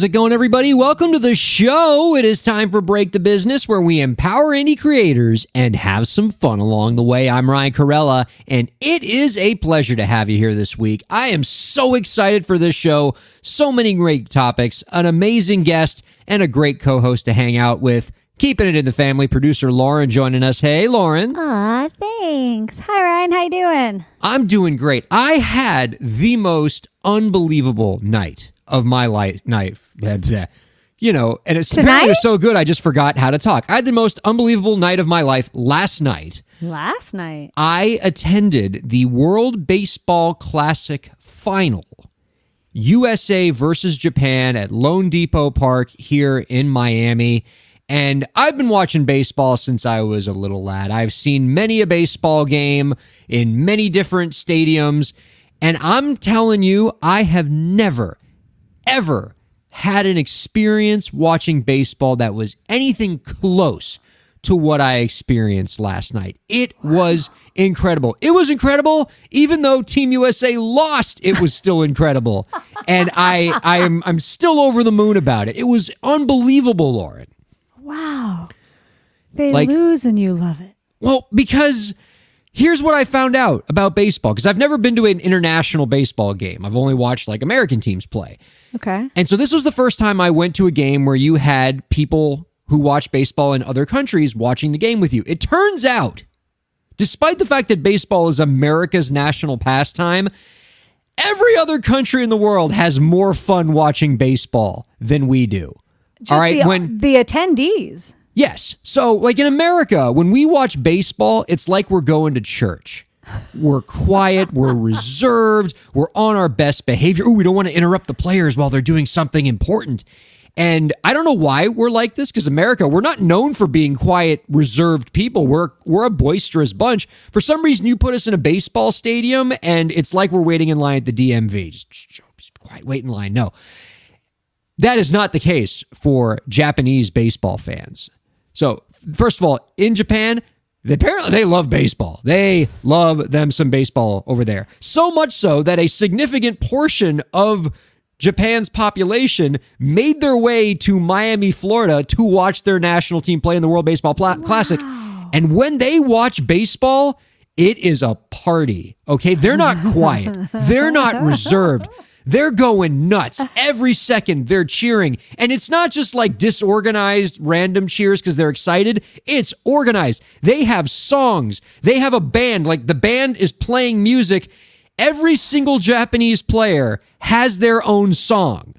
How's it going, everybody? Welcome to the show. It is time for Break the Business, where we empower indie creators and have some fun along the way. I'm Ryan Kairalla, and it is a pleasure to have you here this week. I am so excited for this show. So many great topics, an amazing guest, and a great co host to hang out with. Keeping it in the family, producer Lauren joining us. Hey, Lauren. Aw, thanks. Hi, Ryan. How you doing? I'm doing great. I had the most unbelievable night of my life. Night, Blah, blah. you know, and it's apparently it's so good. I just forgot how to talk. I had the most unbelievable night of my life last night. Last night. I attended the World Baseball Classic final, USA versus Japan at loanDepot Park here in Miami. And I've been watching baseball since I was a little lad. I've seen many a baseball game in many different stadiums. And I'm telling you, I have never, ever had an experience watching baseball that was anything close to what I experienced last night. It was incredible. It was incredible even though Team USA lost. It was still incredible. And I I am I'm still over the moon about it. It was unbelievable, Lauren. Wow. They Like- lose and you love it. Well, because here's what I found out about baseball because I've never been to an international baseball game. I've only watched like American teams play. Okay. And so this was the first time I went to a game where you had people who watch baseball in other countries watching the game with you. It turns out, despite the fact that baseball is America's national pastime, every other country in the world has more fun watching baseball than we do. Just All right, the, when the attendees. Yes. So, like in America, when we watch baseball, it's like we're going to church. We're quiet, we're reserved, we're on our best behavior. Ooh, we don't want to interrupt the players while they're doing something important. And I don't know why we're like this because America, we're not known for being quiet, reserved people. We're we're a boisterous bunch. For some reason, you put us in a baseball stadium, and it's like we're waiting in line at the DMV. Just, just quiet, wait in line. No, that is not the case for Japanese baseball fans. So, first of all, in Japan, they, apparently they love baseball. They love them some baseball over there. So much so that a significant portion of Japan's population made their way to Miami, Florida to watch their national team play in the World Baseball Pla- Classic. And when they watch baseball, it is a party. Okay. They're not quiet, they're not reserved. They're going nuts every second. They're cheering. And it's not just like disorganized random cheers because they're excited. It's organized. They have songs. They have a band. Like the band is playing music. Every single Japanese player has their own song.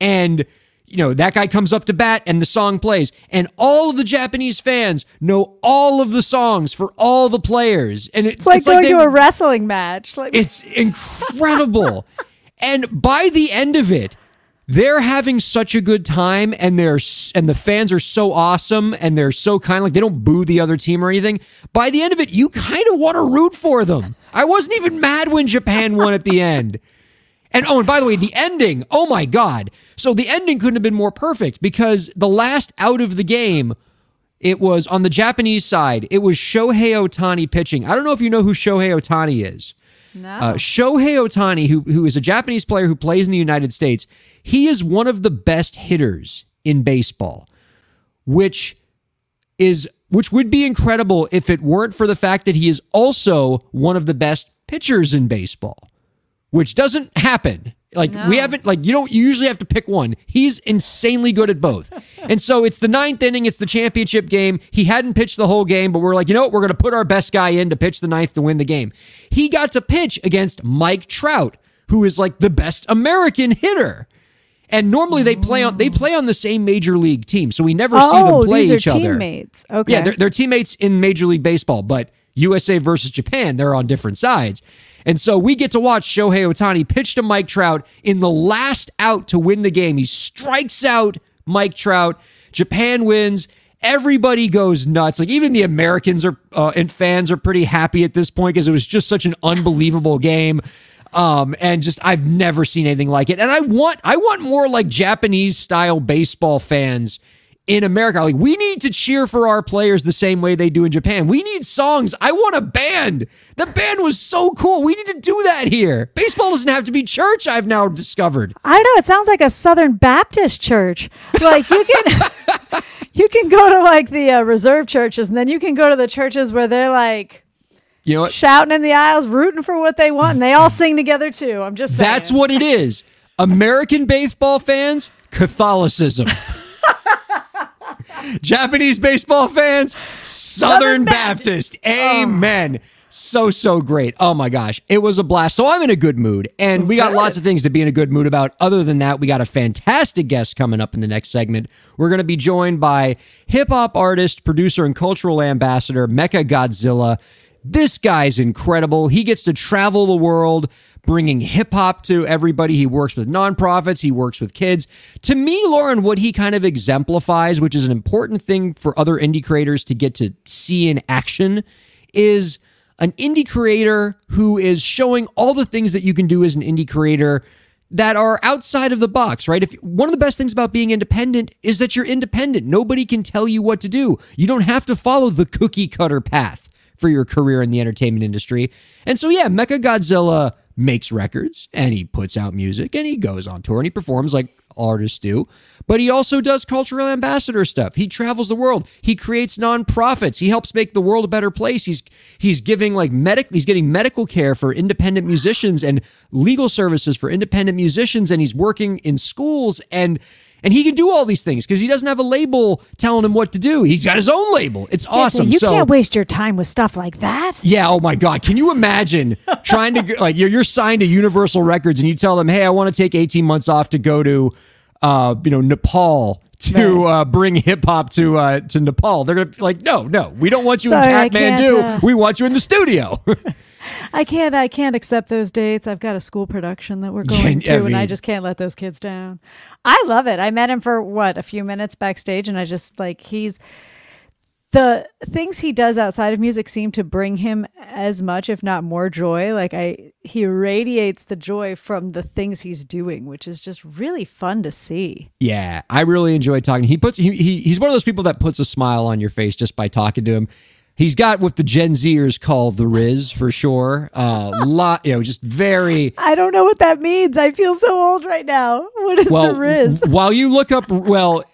And, you know, that guy comes up to bat and the song plays. And all of the Japanese fans know all of the songs for all the players. And it's, It's like going they- to a wrestling match. Like it's incredible. And by the end of it, they're having such a good time and they're and the fans are so awesome and they're so kind like they don't boo the other team or anything. By the end of it, you kind of want to root for them. I wasn't even mad when Japan won at the end. And oh, and by the way, the ending, oh my God. So the ending couldn't have been more perfect because the last out of the game, it was on the Japanese side, it was Shohei Ohtani pitching. I don't know if you know who Shohei Ohtani is. No. Uh, Shohei Ohtani, who who is a Japanese player who plays in the United States, he is one of the best hitters in baseball, which is which would be incredible if it weren't for the fact that he is also one of the best pitchers in baseball, which doesn't happen. Like we haven't like you don't you usually have to pick one. He's insanely good at both. and so it's the ninth inning, it's the championship game. He hadn't pitched the whole game, but we're like, you know what, we're gonna put our best guy in to pitch the ninth to win the game. He got to pitch against Mike Trout, who is like the best American hitter. And normally they play on they play on the same major league team, so we never see oh, them play these are each other. Okay. Yeah, they're, they're teammates in Major League Baseball, but USA versus Japan, they're on different sides. And so we get to watch Shohei Ohtani pitch to Mike Trout in the last out to win the game. He strikes out Mike Trout. Japan wins. Everybody goes nuts. Like even the Americans are uh, and fans are pretty happy at this point because it was just such an unbelievable game. Um, and just I've never seen anything like it. And I want I want more like Japanese style baseball fans in America. Like we need to cheer for our players the same way they do in Japan. We need songs. I want a band. The band was so cool. We need to do that here. Baseball doesn't have to be church. I've now discovered. I know it sounds like a Southern Baptist church. Like you can, you can go to like the uh, reserve churches, and then you can go to the churches where they're like You know what? shouting in the aisles, rooting for what they want, and they all sing together too. I'm just saying. That's what it is. American baseball fans, Catholicism. Japanese baseball fans, Southern, Southern Baptist. Baptist. Oh. Amen. So, so great. Oh my gosh. It was a blast. So, I'm in a good mood. And we got Good. lots of things to be in a good mood about. Other than that, we got a fantastic guest coming up in the next segment. We're going to be joined by hip hop artist, producer, and cultural ambassador, MeccaGodZilla. This guy's incredible. He gets to travel the world bringing hip hop to everybody. He works with nonprofits, he works with kids. To me, Lauren, what he kind of exemplifies, which is an important thing for other indie creators to get to see in action, is an indie creator who is showing all the things that you can do as an indie creator that are outside of the box, right? If one of the best things about being independent is that you're independent. Nobody can tell you what to do. You don't have to follow the cookie cutter path for your career in the entertainment industry. And so, yeah, MeccaGodZilla makes records and he puts out music and he goes on tour and he performs like artists do. But he also does cultural ambassador stuff. He travels the world. He creates nonprofits. He helps make the world a better place. He's he's giving like medic he's getting medical care for independent musicians and legal services for independent musicians and he's working in schools and and he can do all these things because he doesn't have a label telling him what to do. He's got his own label. It's awesome. You so, can't waste your time with stuff like that. yeah. Oh my God. Can you imagine trying to like you're you're signed to Universal Records and you tell them, hey, I want to take 18 months off to go to, uh, you know, Nepal to uh, bring hip hop to uh, to Nepal. They're gonna be like, no, no, we don't want you Sorry, in Kathmandu. uh, we want you in the studio. I can't. I can't accept those dates. I've got a school production that we're going and to, and I just can't let those kids down. I love it. I met him for what a few minutes backstage, and I just like he's the things he does outside of music seem to bring him as much, if not more, joy. Like I, he radiates the joy from the things he's doing, which is just really fun to see. Yeah, I really enjoy talking. He puts he, he he's one of those people that puts a smile on your face just by talking to him. He's got what the Gen Zers call the Rizz for sure. Uh, lot, you know, just very I don't know what that means. I feel so old right now. What is well. the Rizz? While you look up, well,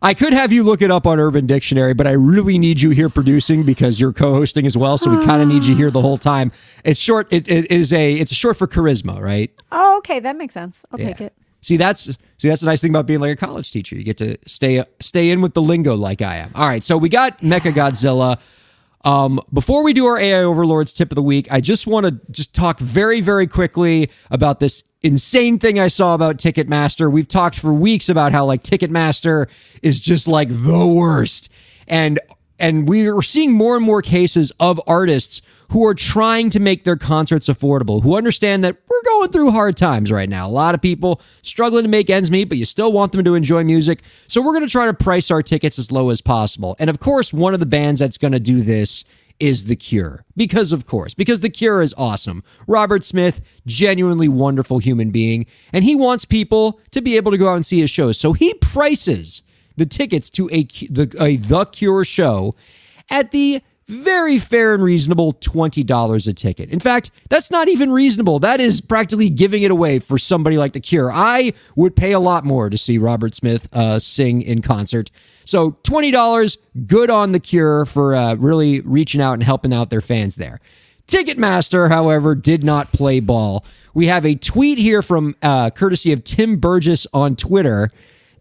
I could have you look it up on Urban Dictionary, but I really need you here producing because you're co-hosting as well. So we kind of need you here the whole time. It's short. It, it is a. It's a short for charisma, right? Oh, okay, that makes sense. I'll take it. See, that's see, that's the nice thing about being like a college teacher. You get to stay stay in with the lingo like I am. All right, so we got MeccaGodZilla. Um, before we do our AI Overlords tip of the week, I just want to just talk very, very quickly about this insane thing I saw about Ticketmaster. We've talked for weeks about how like Ticketmaster is just like the worst, and and we are seeing more and more cases of artists who are trying to make their concerts affordable, who understand that we're going through hard times right now. A lot of people struggling to make ends meet, but you still want them to enjoy music. So we're going to try to price our tickets as low as possible. And of course, one of the bands that's going to do this is The Cure. Because, of course, because The Cure is awesome. Robert Smith, genuinely wonderful human being, and he wants people to be able to go out and see his shows. So he prices the tickets to a the a The Cure show at the very fair and reasonable $20 a ticket. In fact, that's not even reasonable. That is practically giving it away for somebody like The Cure. I would pay a lot more to see Robert Smith uh, sing in concert. So $20, good on The Cure for uh, really reaching out and helping out their fans there. Ticketmaster, however, did not play ball. We have a tweet here from uh, courtesy of Tim Burgess on Twitter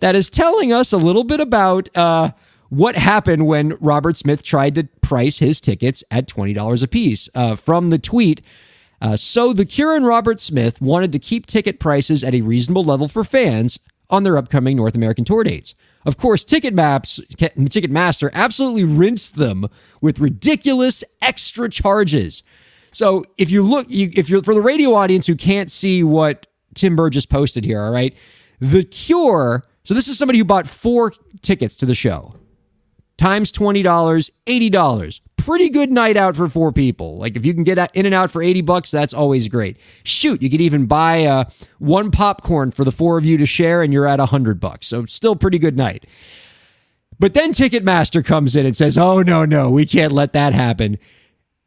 that is telling us a little bit about uh, what happened when Robert Smith tried to price his tickets at $20 a piece. Uh, from the tweet, uh, so The Cure and Robert Smith wanted to keep ticket prices at a reasonable level for fans. on their upcoming North American tour dates. Of course, Ticketmaps, Ticketmaster absolutely rinsed them with ridiculous extra charges. So if you look, you, if you're for the radio audience who can't see what Tim Burgess posted here, all right, The Cure. So this is somebody who bought four tickets to the show times $20, $80. Pretty good night out for four people. Like if you can get in and out for 80 bucks, that's always great. Shoot, you could even buy uh, one popcorn for the four of you to share and you're at 100 bucks. So still pretty good night. But then Ticketmaster comes in and says, "Oh no, no, we can't let that happen."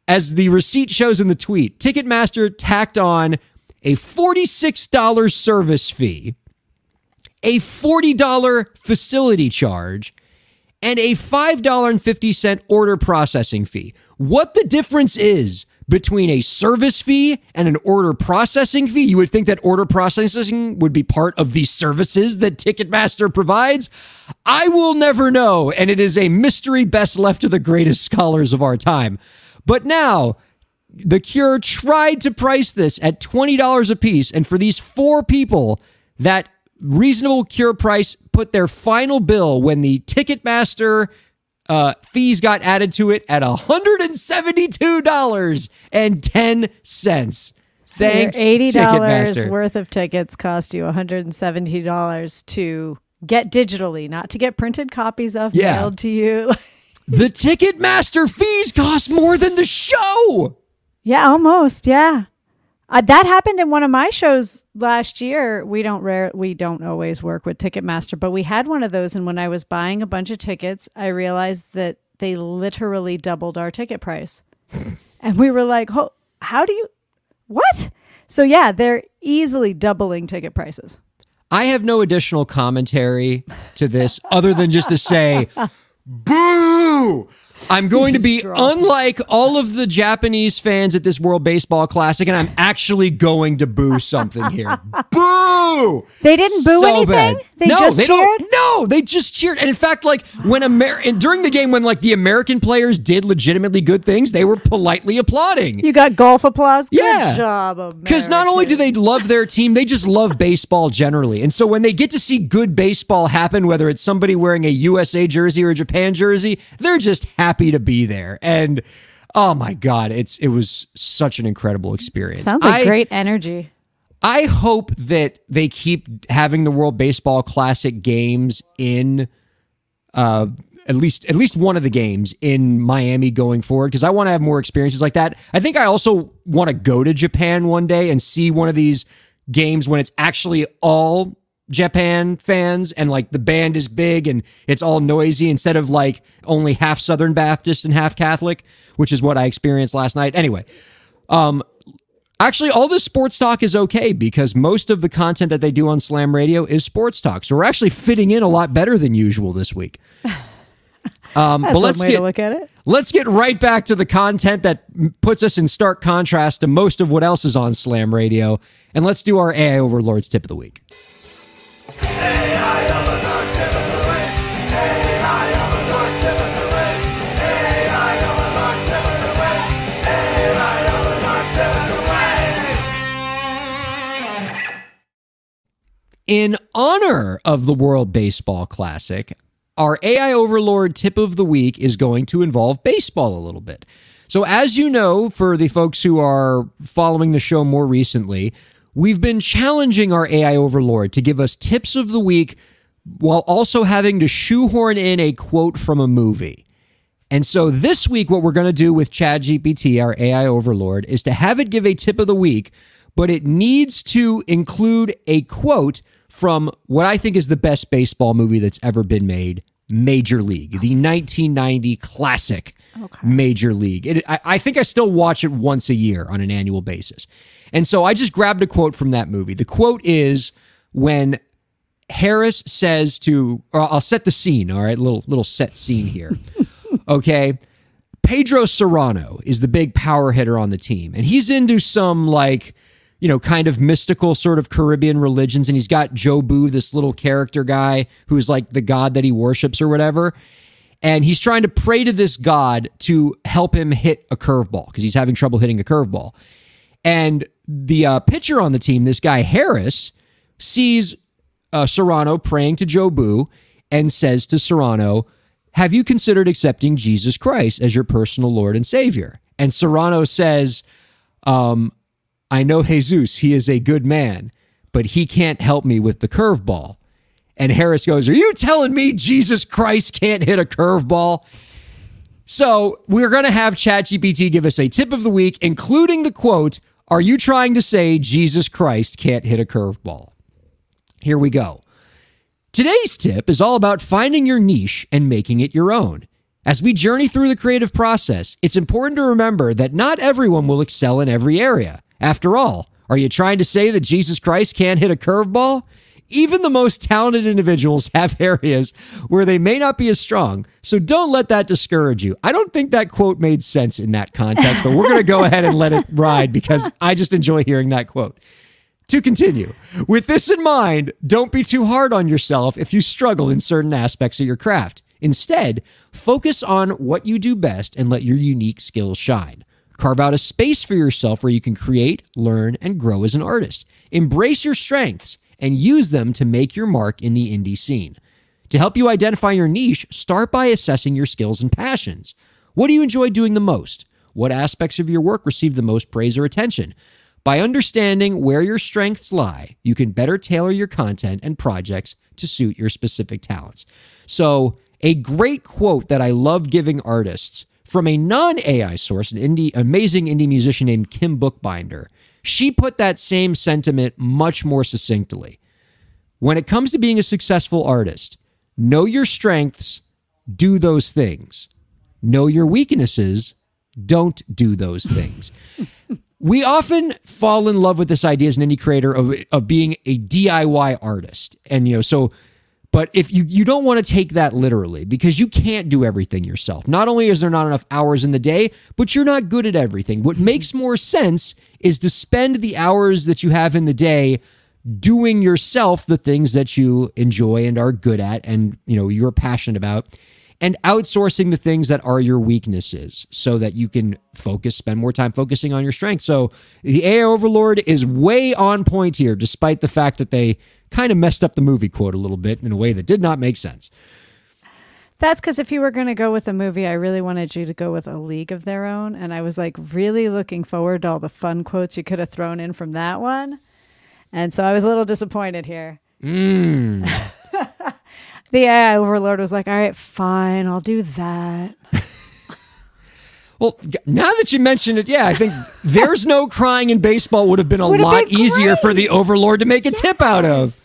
As the receipt shows in the tweet, Ticketmaster tacked on a $46 service fee, a $40 facility charge, and a $5.50 order processing fee. What the difference is between a service fee and an order processing fee, you would think that order processing would be part of the services that Ticketmaster provides. I will never know, and it is a mystery best left to the greatest scholars of our time. But now, The Cure tried to price this at $20 a piece, and for these four people, that reasonable Cure price put their final bill when the Ticketmaster uh, fees got added to it at $172.10. Thanks, Your eighty dollars Ticketmaster. worth of tickets cost you one hundred and seventy dollars to get digitally, not to get printed copies of Yeah. mailed to you. The Ticketmaster fees cost more than the show. yeah, almost. Yeah, uh, that happened in one of my shows last year. We don't rare we don't always work with Ticketmaster, but we had one of those. And when I was buying a bunch of tickets, I realized that they literally doubled our ticket price, and we were like, "Oh, how do you? What?" So yeah, they're easily doubling ticket prices. I have no additional commentary to this other than just to say, boo! I'm going to be unlike all of the Japanese fans at this World Baseball Classic, and I'm actually going to boo something here. boo! They didn't boo So anything? bad. They no, just they cheered? Don't, no, they just cheered. And in fact, like when Amer- and during the game, when like the American players did legitimately good things, they were politely applauding. You got golf applause. Good Yeah. job, Because not only do they love their team, they just love baseball generally. And so when they get to see good baseball happen, whether it's somebody wearing a USA jersey or a Japan jersey, they're just happy to be there. And oh my God, it's it was such an incredible experience. sounds like I- great energy. I hope that they keep having the World Baseball Classic games in uh at least at least one of the games in Miami going forward because I want to have more experiences like that. I think I also want to go to Japan one day and see one of these games when it's actually all Japan fans and like the band is big and it's all noisy instead of like only half Southern Baptist and half Catholic, which is what I experienced last night. Anyway, um Actually, all this sports talk is okay because most of the content that they do on Slam Radio is sports talk. So we're actually fitting in a lot better than usual this week. Um, but let's get look at it. let's get right back to the content that puts us in stark contrast to most of what else is on Slam Radio, and let's do our AI Overlords tip of the week. In honor of the World Baseball Classic, our AI Overlord tip of the week is going to involve baseball a little bit. So, as you know, for the folks who are following the show more recently, we've been challenging our AI Overlord to give us tips of the week while also having to shoehorn in a quote from a movie. And so this week, what we're going to do with ChatGPT, our AI overlord, is to have it give a tip of the week, but it needs to include a quote from what I think is the best baseball movie that's ever been made, Major League, the 1990 classic Major League. It, I, I think I still watch it once a year on an annual basis. And so I just grabbed a quote from that movie. The quote is when Harris says to, or I'll set the scene. All right, little little set scene here. okay, Pedro Serrano is the big power hitter on the team, and he's into some like, you know, kind of mystical sort of Caribbean religions, and he's got Jobu, this little character guy who's like the god that he worships or whatever. And he's trying to pray to this god to help him hit a curveball because he's having trouble hitting a curveball. And the uh, pitcher on the team, this guy Harris, sees uh, Serrano praying to Jobu and says to Serrano, Have you considered accepting Jesus Christ as your personal Lord and Savior? And Serrano says, um, I know Jesus, he is a good man, but he can't help me with the curveball. And Harris goes, Are you telling me Jesus Christ can't hit a curveball? So we're going to have ChatGPT give us a tip of the week, including the quote Are you trying to say Jesus Christ can't hit a curveball? Here we go. Today's tip is all about finding your niche and making it your own. As we journey through the creative process, it's important to remember that not everyone will excel in every area. After all, are you trying to say that Jesus Christ can't hit a curveball? Even the most talented individuals have areas where they may not be as strong, so don't let that discourage you. I don't think that quote made sense in that context, but we're going to go ahead and let it ride because I just enjoy hearing that quote. To continue, with this in mind, don't be too hard on yourself if you struggle in certain aspects of your craft. Instead, focus on what you do best and let your unique skills shine. Carve out a space for yourself where you can create, learn, and grow as an artist. Embrace your strengths and use them to make your mark in the indie scene. To help you identify your niche, start by assessing your skills and passions. What do you enjoy doing the most? What aspects of your work receive the most praise or attention? By understanding where your strengths lie, you can better tailor your content and projects to suit your specific talents. So, a great quote that I love giving artists from a non AI source, an indie, amazing indie musician named Kim Boekbinder. She put that same sentiment much more succinctly. When it comes to being a successful artist, know your strengths, do those things. Know your weaknesses, don't do those things. we often fall in love with this idea as an indie creator of, of being a DIY artist. And, you know, so, but if you, you don't want to take that literally because you can't do everything yourself. Not only is there not enough hours in the day, but you're not good at everything. What hmm. makes more sense is to spend the hours that you have in the day doing yourself the things that you enjoy and are good at and, you know, you're passionate about and outsourcing the things that are your weaknesses so that you can focus, spend more time focusing on your strengths. So the AI Overlord is way on point here, despite the fact that they kind of messed up the movie quote a little bit in a way that did not make sense. That's because if you were going to go with a movie, I really wanted you to go with A League of Their Own. And I was like really looking forward to all the fun quotes you could have thrown in from that one. And so I was a little disappointed here. Mm. The AI Overlord was like, all right, fine, I'll do that. Well, now that you mention it, yeah, I think there's no crying in baseball would have been a Would have lot been easier for the Overlord to make a tip out of.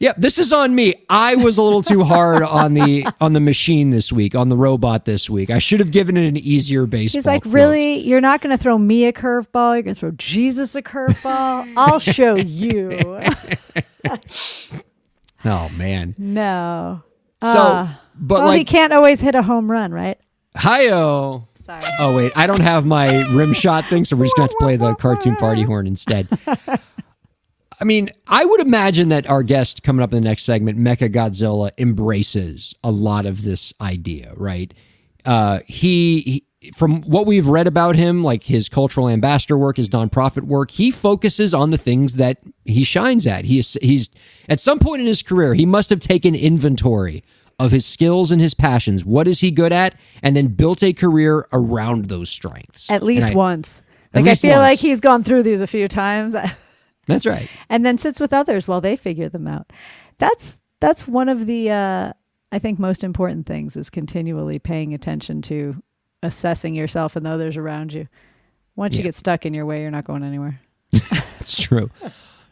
Yep, this is on me. I was a little too hard on the on the machine this week, on the robot this week. I should have given it an easier baseball. He's like, quote. really? You're not going to throw me a curveball? You're going to throw Jesus a curveball? I'll show you. Oh man. no. So, Ah. but well, he can't always hit a home run, right? hi-oh. Sorry. Oh wait, I don't have my rim shot thing, so we're just gonna have to play the cartoon party horn instead. I mean, I would imagine that our guest coming up in the next segment, MeccaGodZilla, embraces a lot of this idea, right? Uh, he, he, from what we've read about him, like his cultural ambassador work, his nonprofit work, he focuses on the things that he shines at. He's he's at some point in his career, he must have taken inventory of his skills and his passions. What is he good at? And then built a career around those strengths. At least I- once. Like, I feel once. like he's gone through these a few times That's right. and then sits with others while they figure them out. That's that's one of the uh, I think most important things is continually paying attention to assessing yourself and the others around you. Once you get stuck in your way, you're not going anywhere. That's true.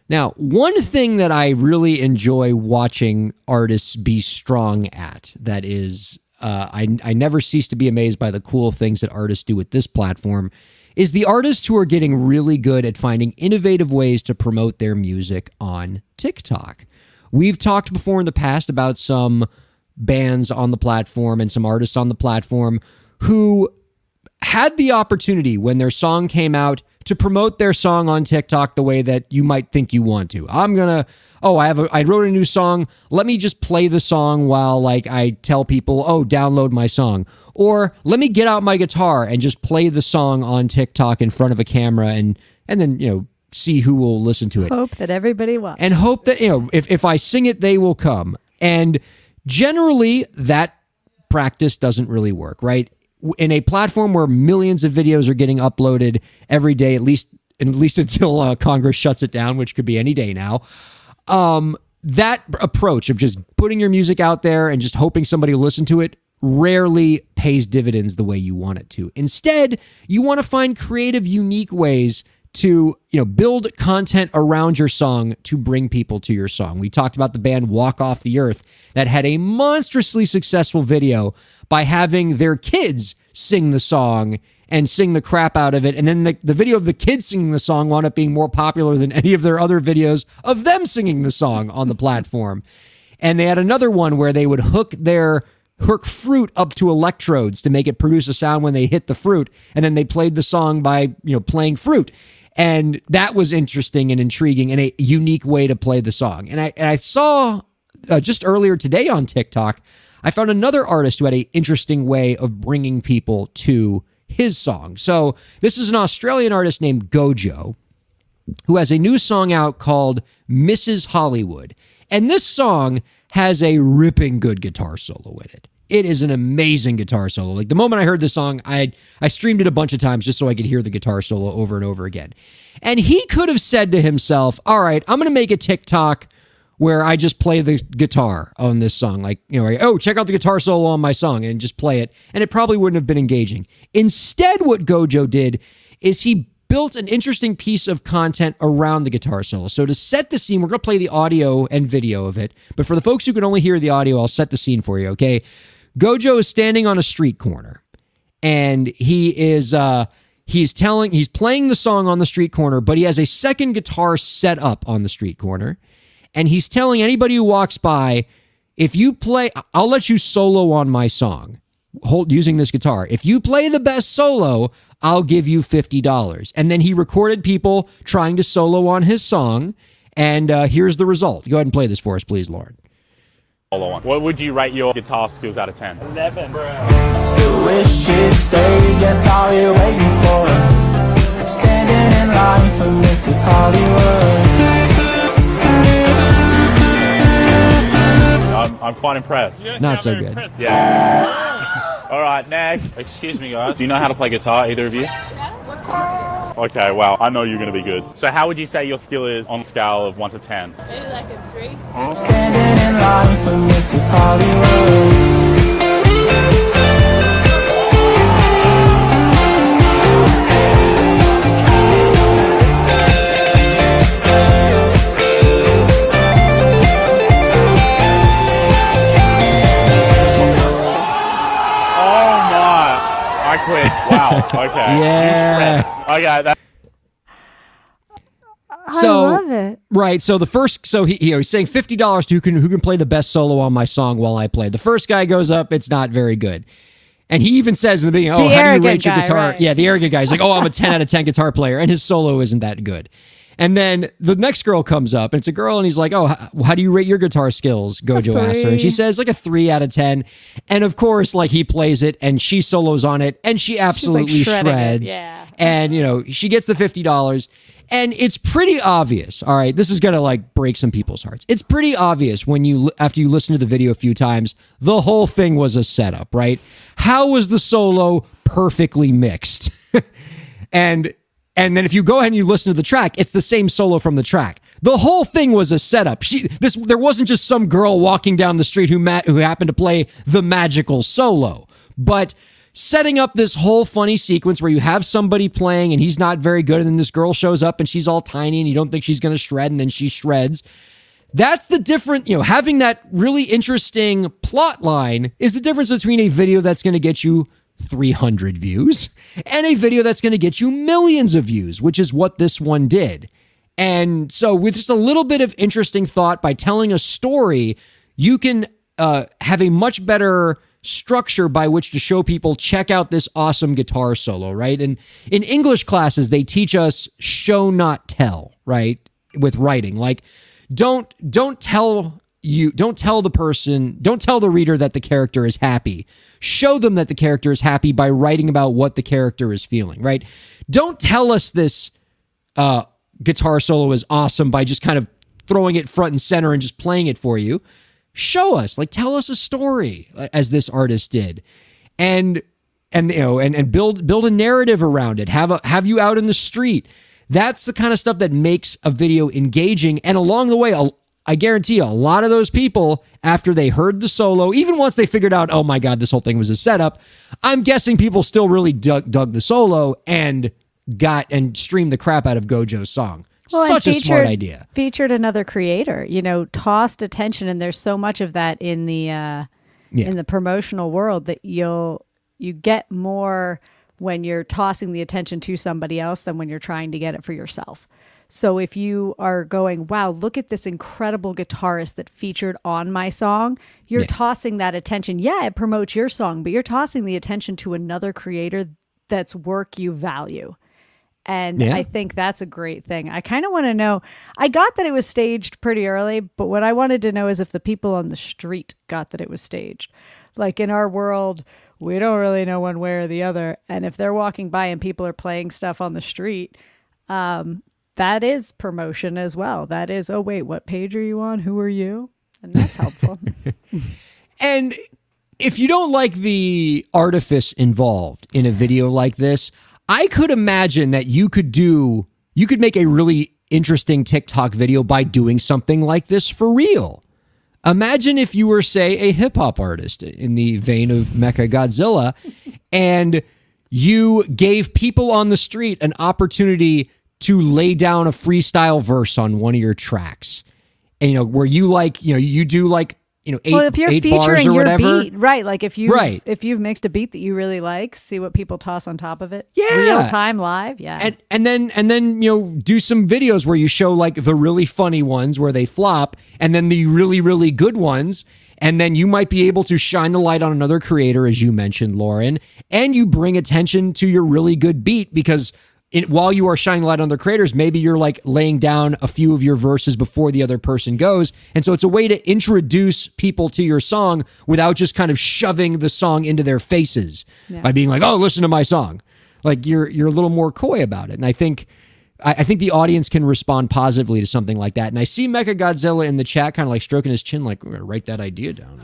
Now, one thing that I really enjoy watching artists be strong at that is, uh, I, I never cease to be amazed by the cool things that artists do with this platform, is the artists who are getting really good at finding innovative ways to promote their music on TikTok. We've talked before in the past about some bands on the platform and some artists on the platform who had the opportunity when their song came out to promote their song on TikTok the way that you might think you want to. I'm gonna oh I have a I wrote a new song. Let me just play the song while like I tell people oh download my song. Or let me get out my guitar and just play the song on TikTok in front of a camera and and then you know see who will listen to it Hope that everybody watches. and hope that you know if, if i sing it they will come and generally that practice doesn't really work right in a platform where millions of videos are getting uploaded every day at least at least until uh, congress shuts it down which could be any day now um, that approach of just putting your music out there and just hoping somebody will listen to it rarely pays dividends the way you want it to. Instead, you want to find creative, unique ways to you know build content around your song to bring people to your song. We talked about the band Walk Off the Earth that had a monstrously successful video by having their kids sing the song and sing the crap out of it. And then the, the video of the kids singing the song wound up being more popular than any of their other videos of them singing the song on the platform. And they had another one where they would hook their hook fruit up to electrodes to make it produce a sound when they hit the fruit. And then they played the song by, you know, playing fruit. And that was interesting and intriguing and a unique way to play the song. And I, and I saw uh, just earlier today on TikTok, I found another artist who had an interesting way of bringing people to his song. So this is an Australian artist named Go-Jo who has a new song out called Mrs. Hollywood. And this song has a ripping good guitar solo in it. It is an amazing guitar solo. Like the moment I heard the song, I I streamed it a bunch of times just so I could hear the guitar solo over and over again. And he could have said to himself, "All right, I'm going to make a TikTok where I just play the guitar on this song. Like, you know, oh, check out the guitar solo on my song and just play it. And it probably wouldn't have been engaging. Instead, what Go-Jo did is he built an interesting piece of content around the guitar solo. So to set the scene, we're going to play the audio and video of it. But for the folks who can only hear the audio, I'll set the scene for you, okay? Go-Jo is standing on a street corner and he is uh he's telling he's playing the song on the street corner, but he has a second guitar set up on the street corner and he's telling anybody who walks by, if you play, I'll let you solo on my song, hold using this guitar. If you play the best solo, I'll give you fifty dollars. And then he recorded people trying to solo on his song, and uh, here's the result. Go ahead and play this for us, please, Lauren. What would you rate your guitar skills out of 10? Still wish you'd stay, guess all you're waiting for. Standing in line for Mrs. Hollywood. I'm, I'm quite impressed. Not so good. Yeah. All right, next. Excuse me, guys. Do you know how to play guitar, either of you? Okay, well, I know you're going to be good. So, how would you say your skill is on a scale of 1 to 10? Maybe like a three. Standing in line for Mrs. Hollywood. Okay. Yeah. Okay, that, So- I love it. Right. So the first, so he, you know, he's saying fifty dollars to who can who can play the best solo on my song while I play. The first guy goes up. It's not very good. And he even says in the beginning, "Oh, The how do you arrogant rate your guy, guitar?" right. Yeah, the arrogant guy. He's like, "Oh, I'm a ten out of ten guitar player," and his solo isn't that good. And then the next girl comes up, and it's a girl, and he's like, "Oh, how, how do you rate your guitar skills?" Go-Jo asks her, and she says like a three out of ten. And of course, like he plays it, and she solos on it, and she absolutely it, shreds. yeah. And you know, she gets the fifty dollars. And it's pretty obvious. All right, this is gonna like break some people's hearts. It's pretty obvious when you after you listen to the video a few times, the whole thing was a setup, right? How was the solo perfectly mixed? and and then if you go ahead and you listen to the track, it's the same solo from the track. The whole thing was a setup. She this there wasn't just some girl walking down the street who ma- who happened to play the magical solo, but setting up this whole funny sequence where you have somebody playing and he's not very good and then this girl shows up and she's all tiny and you don't think she's going to shred and then she shreds. That's the different, you know, having that really interesting plot line is the difference between a video that's going to get you 300 views and a video that's going to get you millions of views, which is what this one did. And so, with just a little bit of interesting thought by telling a story, you can uh, have a much better structure by which to show people check out this awesome guitar solo, right? And in English classes, they teach us show not tell, right? With writing, like don't don't tell you don't tell the person don't tell the reader that the character is happy show them that the character is happy by writing about what the character is feeling right don't tell us this uh guitar solo is awesome by just kind of throwing it front and center and just playing it for you. Show us, like tell us a story uh, as this artist did. And and you know and, and build build a narrative around it. Have a have you out in the street. That's the kind of stuff that makes a video engaging. And along the way, I guarantee you, a lot of those people, after they heard the solo, even once they figured out, oh my God, this whole thing was a setup, I'm guessing people still really dug, dug the solo and got and streamed the crap out of Go-Jo's song. Well, Such a smart featured- idea. Featured another creator, you know, tossed attention, and there's so much of that in the uh, Yeah. in the promotional world that you'll you get more when you're tossing the attention to somebody else than when you're trying to get it for yourself. So if you are going, wow, look at this incredible guitarist that featured on my song, you're Yeah. tossing that attention. Yeah, it promotes your song, but you're tossing the attention to another creator that's work you value. And Yeah. I think that's a great thing. I kind of want to know. I got that it was staged pretty early, but what I wanted to know is if the people on the street got that it was staged. Like in our world, we don't really know one way or the other. And if they're walking by and people are playing stuff on the street, um, that is promotion as well. That is, oh, wait, what page are you on? Who are you? And that's helpful. And if you don't like the artifice involved in a video like this, I could imagine that you could do, you could make a really interesting TikTok video by doing something like this for real. Imagine if you were, say, a hip hop artist in the vein of MeccaGodZilla, and you gave people on the street an opportunity to lay down a freestyle verse on one of your tracks. And, you know, where you like, you know, you do like, you know, eight, well, if you're eight bars featuring or your whatever. beat, right? Like if you Right. if you've mixed a beat that you really like, see what people toss on top of it. Yeah. real time live. Yeah, and and then and then you know do some videos where you show like the really funny ones where they flop and then the really really good ones and then you might be able to shine the light on another creator as you mentioned Lauren and you bring attention to your really good beat because it, while you are shining light on the creators maybe you're like laying down a few of your verses before the other person goes. And so it's a way to introduce people to your song without just kind of shoving the song into their faces by being like oh listen to my song. Like you're you're a little more coy about it. And i think I, I think the audience can respond positively to something like that. And i see MeccaGodZilla in the chat kind of like stroking his chin like "We're gonna write that idea down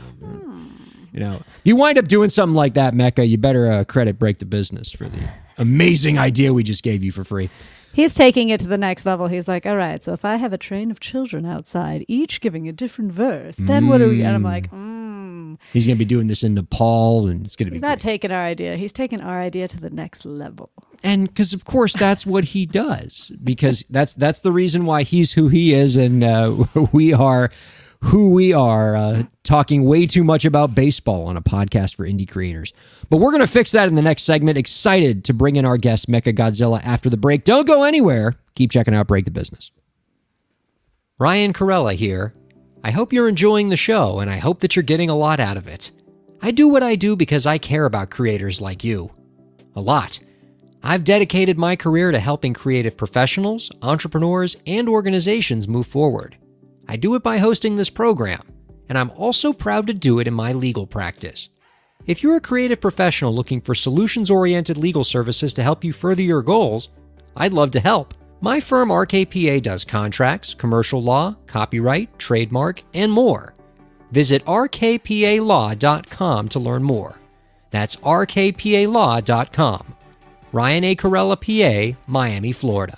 you know you wind up doing something like that Mecca, you better uh, credit break the business for the amazing idea we just gave you for free he's taking it to the next level. He's like, all right, so if I have a train of children outside, each giving a different verse, then what do we? And I'm like, mm. he's gonna be doing this in nepal and it's gonna be he's not great. taking our idea. He's taking our idea to the next level. and because of course that's what he does because that's that's the reason why he's who he is and uh, we are who we are uh, talking way too much about baseball on a podcast for indie creators but we're going to fix that in the next segment excited to bring in our guest MeccaGodZilla after the break don't go anywhere keep checking out break the business Ryan Kairalla here. I hope you're enjoying the show and I hope that you're getting a lot out of it. I do what I do because I care about creators like you. A lot. I've dedicated my career to helping creative professionals, entrepreneurs, and organizations move forward. I do it by hosting this program, and I'm also proud to do it in my legal practice. If you're a creative professional looking for solutions oriented legal services to help you further your goals, I'd love to help. My firm RKPA does contracts, commercial law, copyright, trademark, and more. Visit rkpalaw.com to learn more. That's rkpalaw.com. Ryan A. Kairalla, PA, Miami, Florida.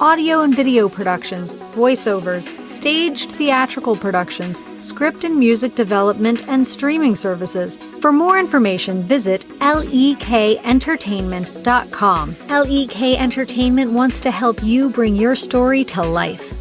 audio and video productions, voiceovers, staged theatrical productions, script and music development, and streaming services. For more information, visit lekentertainment.com. LEK Entertainment wants to help you bring your story to life.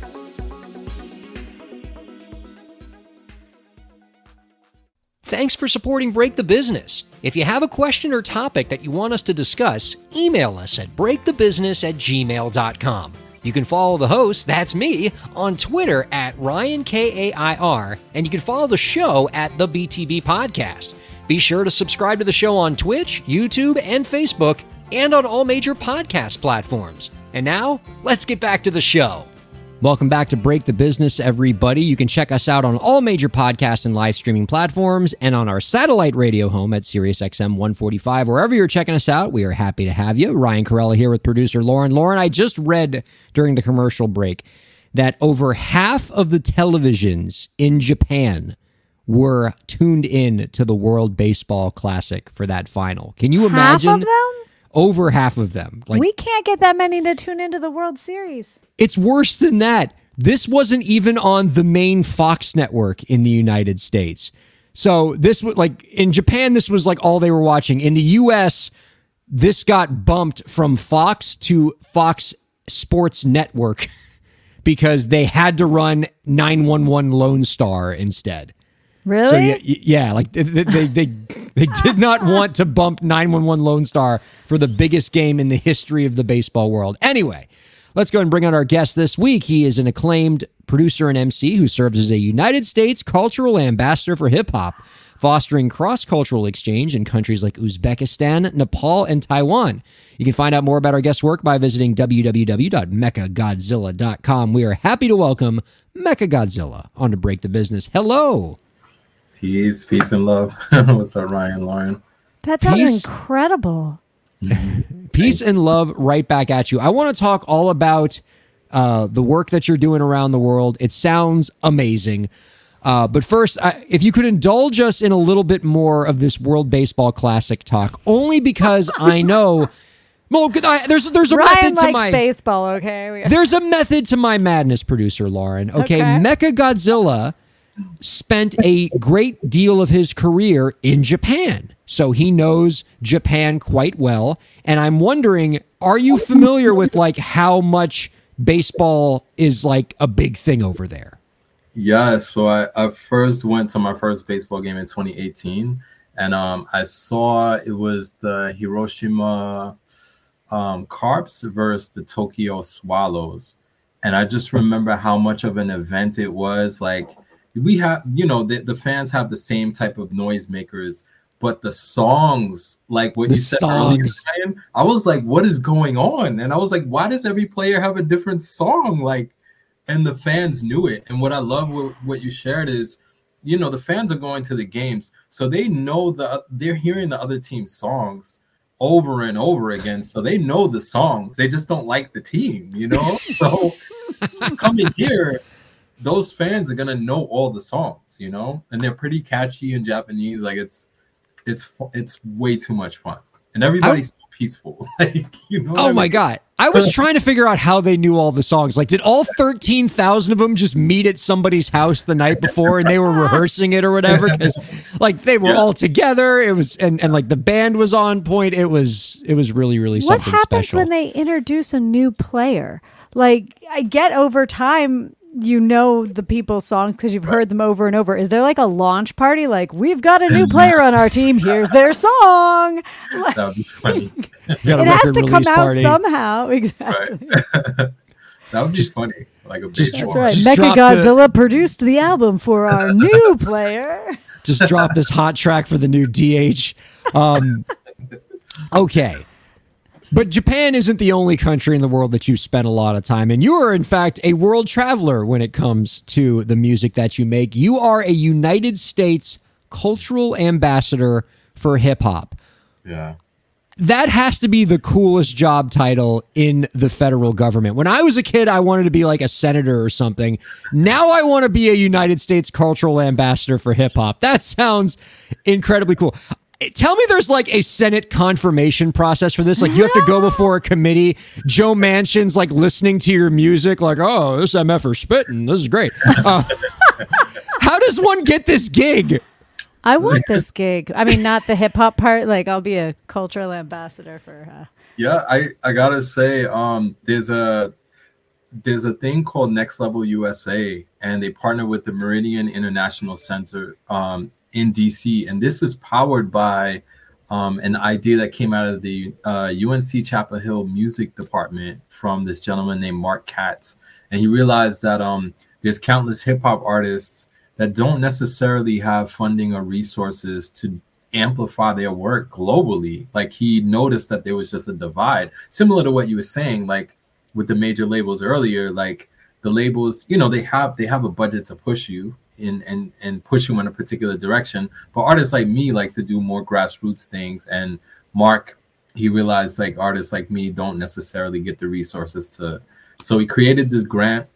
Thanks for supporting Break the Business. If you have a question or topic that you want us to discuss, email us at breakthebusiness at gmail.com. You can follow the host, that's me, on Twitter at Ryan K A I R, and you can follow the show at the BTB Podcast. Be sure to subscribe to the show on Twitch, YouTube, and Facebook, and on all major podcast platforms. And now, let's get back to the show. Welcome back to Break the Business, everybody. You can check us out on all major podcast and live streaming platforms and on our satellite radio home at SiriusXM 145. Wherever you're checking us out, we are happy to have you. Ryan Kairalla here with producer Lauren. Lauren, I just read during the commercial break that over half of the televisions in Japan were tuned in to the World Baseball Classic for that final. Can you Half imagine? Over half of them. Like we can't get that many to tune into the World Series. it's worse than that. This wasn't even on the main Fox network in the United States. So this was like in Japan, this was like all they were watching. In the US, this got bumped from Fox to Fox Sports Network because they had to run 911 Lone Star instead. Really? So yeah, yeah, like they they, they they did not want to bump 911 Lone Star for the biggest game in the history of the baseball world. Anyway, let's go and bring on our guest this week. He is an acclaimed producer and MC who serves as a United States cultural ambassador for hip hop, fostering cross-cultural exchange in countries like Uzbekistan, Nepal, and Taiwan. You can find out more about our guest's work by visiting www.meccagodzilla.com. We are happy to welcome MeccaGodZilla on to Break the Business. Hello. Peace, peace and love. What's up, Ryan, Lauren? that sounds Peace. incredible. Peace and love right back at you. I want to talk all about uh, the work that you're doing around the world. It sounds amazing. Uh, but first, I, if you could indulge us in a little bit more of this World Baseball Classic talk, only because I know. Well, I, there's there's a Ryan method to likes my baseball. Okay. There's a method to my madness, producer Lauren. Okay, Okay. MeccaGodZilla spent a great deal of his career in Japan. So he knows Japan quite well. And I'm wondering, are you familiar with like how much baseball is like a big thing over there? Yeah, so I, I first went to my first baseball game in 2018, and um, I saw it was the Hiroshima um, Carps versus the Tokyo Swallows, and I just remember how much of an event it was. Like we have, you know, the, the fans have the same type of noisemakers, but the songs, like what The you said earlier. Ryan, I was like, what is going on? And I was like, why does every player have a different song? Like and the fans knew it. And what I love what, what you shared is, you know, the fans are going to the games, so they know the they're hearing the other team's songs over and over again, so they know the songs. They just don't like the team, you know. So coming here, those fans are gonna know all the songs, you know, and they're pretty catchy in Japanese. Like it's it's it's way too much fun, and everybody's so peaceful. Like you know. what oh I Oh my god. I was trying to figure out how they knew all the songs. Like did all 13,000 of them just meet at somebody's house the night before and they were rehearsing it or whatever cuz like they were Yeah. all together. It was and and like the band was on point. It was it was really really what something happens special. when they introduce a new player? Like, I get over time, you know the people's songs because you've heard them over and over. Is there like a launch party? Like, we've got a new player on our team. Here's their song. Like, That would be funny. You got a it has to come release out party. somehow. Exactly. right? that would be funny. Like a just- That's right. Just Mecha drop the- Godzilla produced the album for our new player. just drop this hot track for the new DH. Um, okay. But Japan isn't the only country in the world that you spent a lot of time in. You are, in fact, a world traveler when it comes to the music that you make. You are a United States cultural ambassador for hip hop. Yeah. That has to be the coolest job title in the federal government. When I was a kid, I wanted to be like a senator or something. Now I want to be a United States cultural ambassador for hip hop. That sounds incredibly cool. Eh, Tell me there's like a Senate confirmation process for this. Like you have to go before a committee. Joe Manchin's like listening to your music, like, oh, this MF are spitting. This is great. Uh, how does one get this gig? I want this gig. I mean, not the hip hop part. Like, I'll be a cultural ambassador for. Uh, Yeah, I I gotta say, um, there's a there's a thing called Next Level USA, and they partner with the Meridian International Center um, in DC, and this is powered by um, an idea that came out of the uh, UNC Chapel Hill Music Department from this gentleman named Mark Katz, and he realized that um, there's countless hip hop artists that don't necessarily have funding or resources to amplify their work globally. Like he noticed that there was just a divide, similar to what you were saying, like with the major labels earlier. Like the labels, you know, they have they have a budget to push you in and and push you in a particular direction. But artists like me like to do more grassroots things. And Mark, he realized like artists like me don't necessarily get the resources to. So he created this grant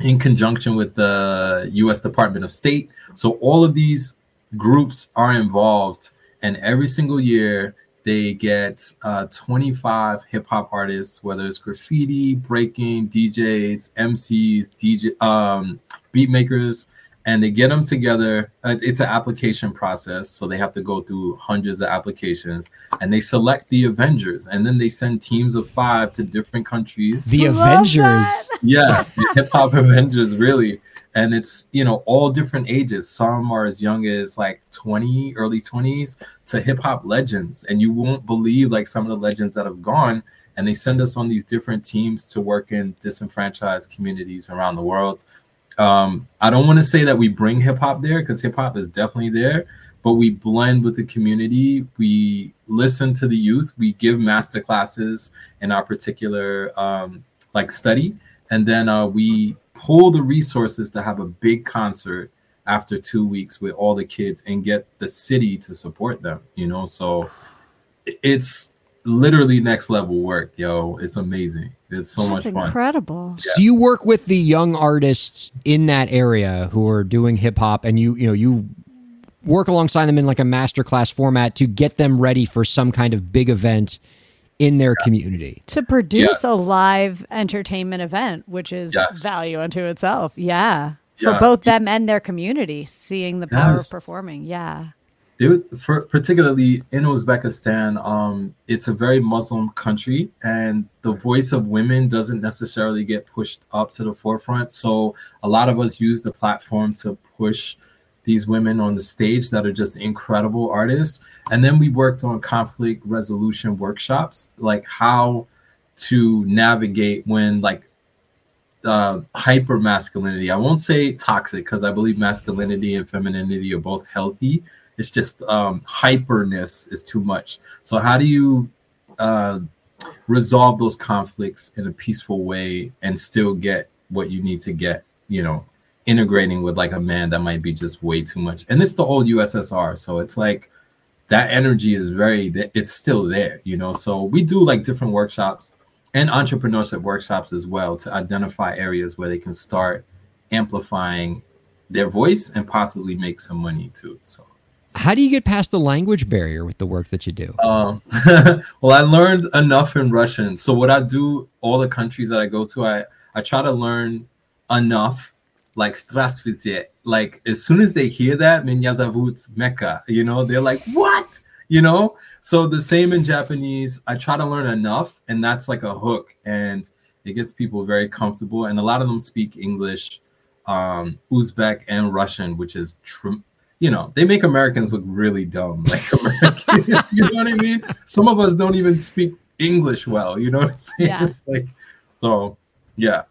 in conjunction with the U.S. Department of State. So all of these groups are involved, and every single year they get uh, 25 hip hop artists, whether it's graffiti, breaking, DJs, MCs, DJ, um, beat makers, and they get them together. Uh, It's an application process, so they have to go through hundreds of applications, and they select the Avengers, and then they send teams of five to different countries The Love Avengers. that. yeah the hip hop avengers really and it's you know all different ages some are as young as like 20 early 20s to hip hop legends and you won't believe like some of the legends that have gone and they send us on these different teams to work in disenfranchised communities around the world um i don't want to say that we bring hip hop there because hip hop is definitely there but we blend with the community. We listen to the youth. We give master classes in our particular um like study. And then uh, we pull the resources to have a big concert after two weeks with all the kids and get the city to support them you know? So it's literally next level work yo. It's amazing it's so That's much fun incredible. So you work with the young artists in that area who are doing hip hop, and you you know you work alongside them in like a masterclass format to get them ready for some kind of big event in their community. To produce Yes. a live entertainment event, which is Yes. value unto itself. Yeah. For both them and their community, seeing the power of performing. Yeah. Dude, for particularly in Uzbekistan, um, it's a very Muslim country, and the voice of women doesn't necessarily get pushed up to the forefront. So a lot of us use the platform to push these women on the stage that are just incredible artists. And then we worked on conflict resolution workshops, like how to navigate when like uh, hyper masculinity. I won't say toxic because I believe masculinity and femininity are both healthy. It's just um, hyperness is too much. So how do you uh, resolve those conflicts in a peaceful way and still get what you need to get? You know, integrating with like a man that might be just way too much. And it's the old USSR, so it's like that energy is very it's still there you know so we do like different workshops and entrepreneurship workshops as well to identify areas where they can start amplifying their voice and possibly make some money too so how do you get past the language barrier with the work that you do? Um, well, I learned enough in Russian. So what I do, all the countries that I go to, I I try to learn enough, like Strasvitye. Like as soon as they hear that, Minyazavut Mecca, you know, they're like, what? You know? So the same in Japanese, I try to learn enough, and that's like a hook. And it gets people very comfortable. And a lot of them speak English, um, Uzbek, and Russian, which is tr- you know they make americans look really dumb like American, you know what i mean some of us don't even speak english well you know what i'm saying Yeah. it's like so yeah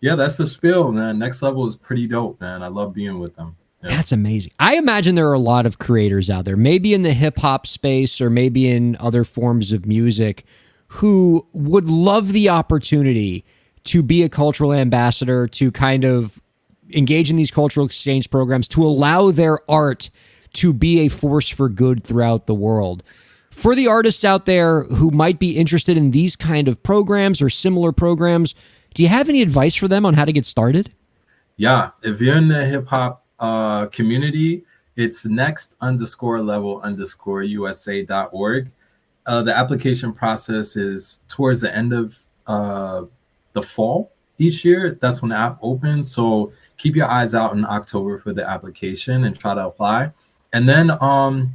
yeah that's the spill man next level is pretty dope man i love being with them yeah. That's amazing. I imagine there are a lot of creators out there, maybe in the hip hop space or maybe in other forms of music, who would love the opportunity to be a cultural ambassador, to kind of engage in these cultural exchange programs, to allow their art to be a force for good throughout the world. For the artists out there who might be interested in these kind of programs or similar programs, do you have any advice for them on how to get started? yeah if you're in the hip-hop uh community it's next underscore level underscore usa.org uh the application process is towards the end of uh the fall each year that's when the app opens so keep your eyes out in october for the application and try to apply and then um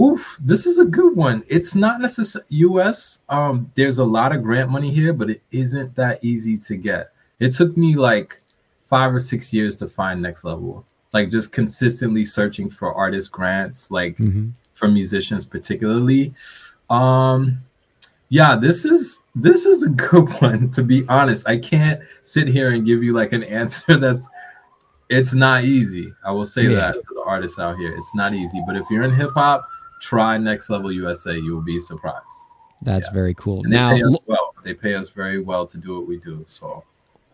Oof, this is a good one. It's not necessarily US. Um, there's a lot of grant money here, but it isn't that easy to get. It took me like five or six years to find next level. Like just consistently searching for artist grants, like for musicians particularly. Um yeah, this is this is a good one to be honest. I can't sit here and give you like an answer that's it's not easy. I will say Yeah. that to the artists out here. It's not easy. But if you're in hip hop, try Next Level USA. You will be surprised. That's Yeah. very cool. And they Now, pay us well. They pay us very well to do what we do. So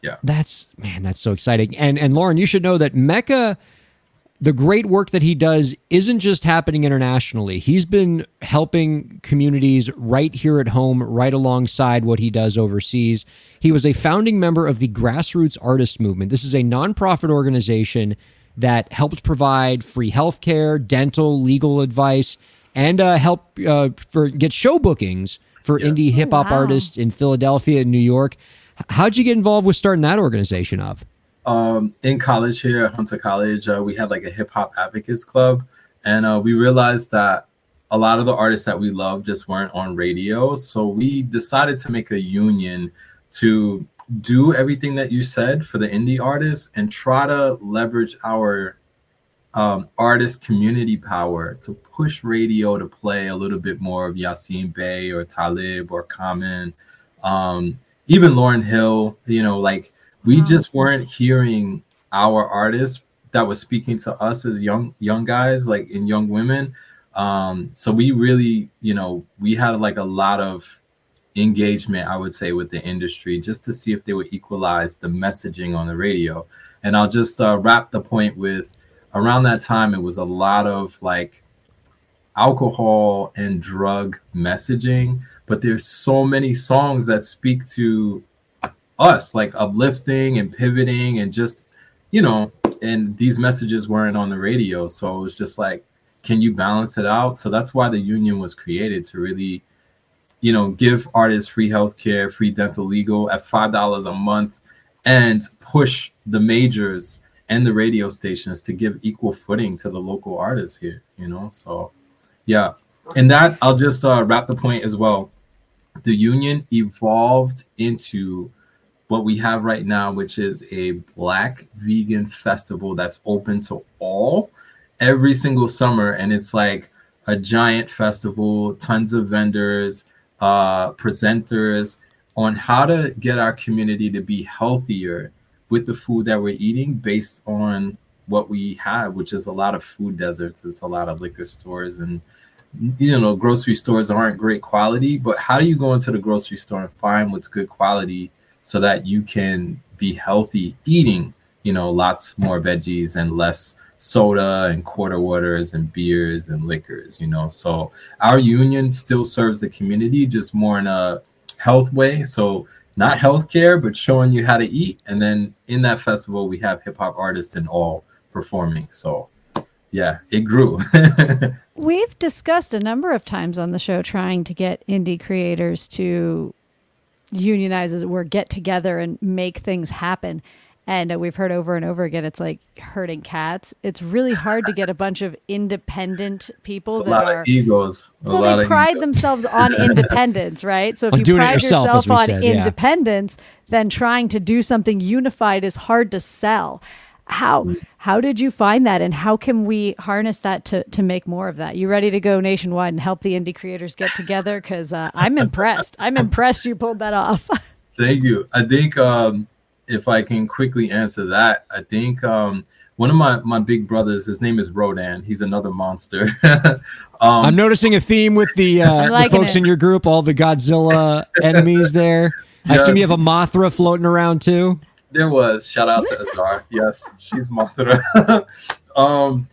yeah. That's man, that's so exciting. And and Lauren, you should know that Mecca, the great work that he does isn't just happening internationally. He's been helping communities right here at home, right alongside what he does overseas. He was a founding member of the Grassroots Artist Movement. This is a nonprofit organization that helped provide free healthcare, dental, legal advice, and uh, help uh, for get show bookings for indie hip hop wow. artists in Philadelphia and New York. How'd you get involved with starting that organization up? Um, in college here at Hunter College, uh, we had like a hip hop advocates club, and uh, we realized that a lot of the artists that we love just weren't on radio. So we decided to make a union to do everything that you said for the indie artists and try to leverage our um, artist community power to push radio to play a little bit more of Yasiin Bey or Talib or Common, um, even Lauryn Hill. You know, like we just weren't hearing our artists that was speaking to us as young young guys, like in young women. Um, so we really, you know, we had like a lot of engagement, I would say, with the industry just to see if they would equalize the messaging on the radio. And I'll just uh, wrap the point with around that time, it was a lot of like alcohol and drug messaging, but there's so many songs that speak to us, like uplifting and pivoting and just, you know, and these messages weren't on the radio. So it was just like, can you balance it out? So that's why the union was created to really you know, give artists free healthcare, free dental legal at five dollars a month, and push the majors and the radio stations to give equal footing to the local artists here. You know, so yeah, and that I'll just uh, wrap the point as well. The union evolved into what we have right now, which is a Black vegan festival that's open to all every single summer, and it's like a giant festival, tons of vendors uh, presenters on how to get our community to be healthier with the food that we're eating based on what we have, which is a lot of food deserts. It's a lot of liquor stores and you know grocery stores aren't great quality. But how do you go into the grocery store and find what's good quality so that you can be healthy eating? You know, lots more veggies and less soda and quarter waters and beers and liquors, you know. So our union still serves the community just more in a health way. So not healthcare, but showing you how to eat. And then in that festival, we have hip hop artists and all performing. So yeah, it grew. We've discussed a number of times on the show trying to get indie creators to unionize, as it were, get together and make things happen. And uh, we've heard over and over again, it's like herding cats. It's really hard to get a bunch of independent people a that lot are. of egos. A well, lot they of pride egos. themselves on independence, right? So if On you pride yourself, yourself on said, yeah. independence, then trying to do something unified is hard to sell. How how did you find that, and how can we harness that to to make more of that? You ready to go nationwide and help the indie creators get together? Because uh, I'm impressed. I'm impressed you pulled that off. Thank you. I think um, if I can quickly answer that, I think um, one of my, my big brothers, his name is Rodan. He's another monster. um, I'm noticing a theme with the, uh, the folks it. in your group, all the Godzilla enemies there. I Yeah. assume you have a Mothra floating around too. There was shout out to Azar. yes, she's Mothra. um,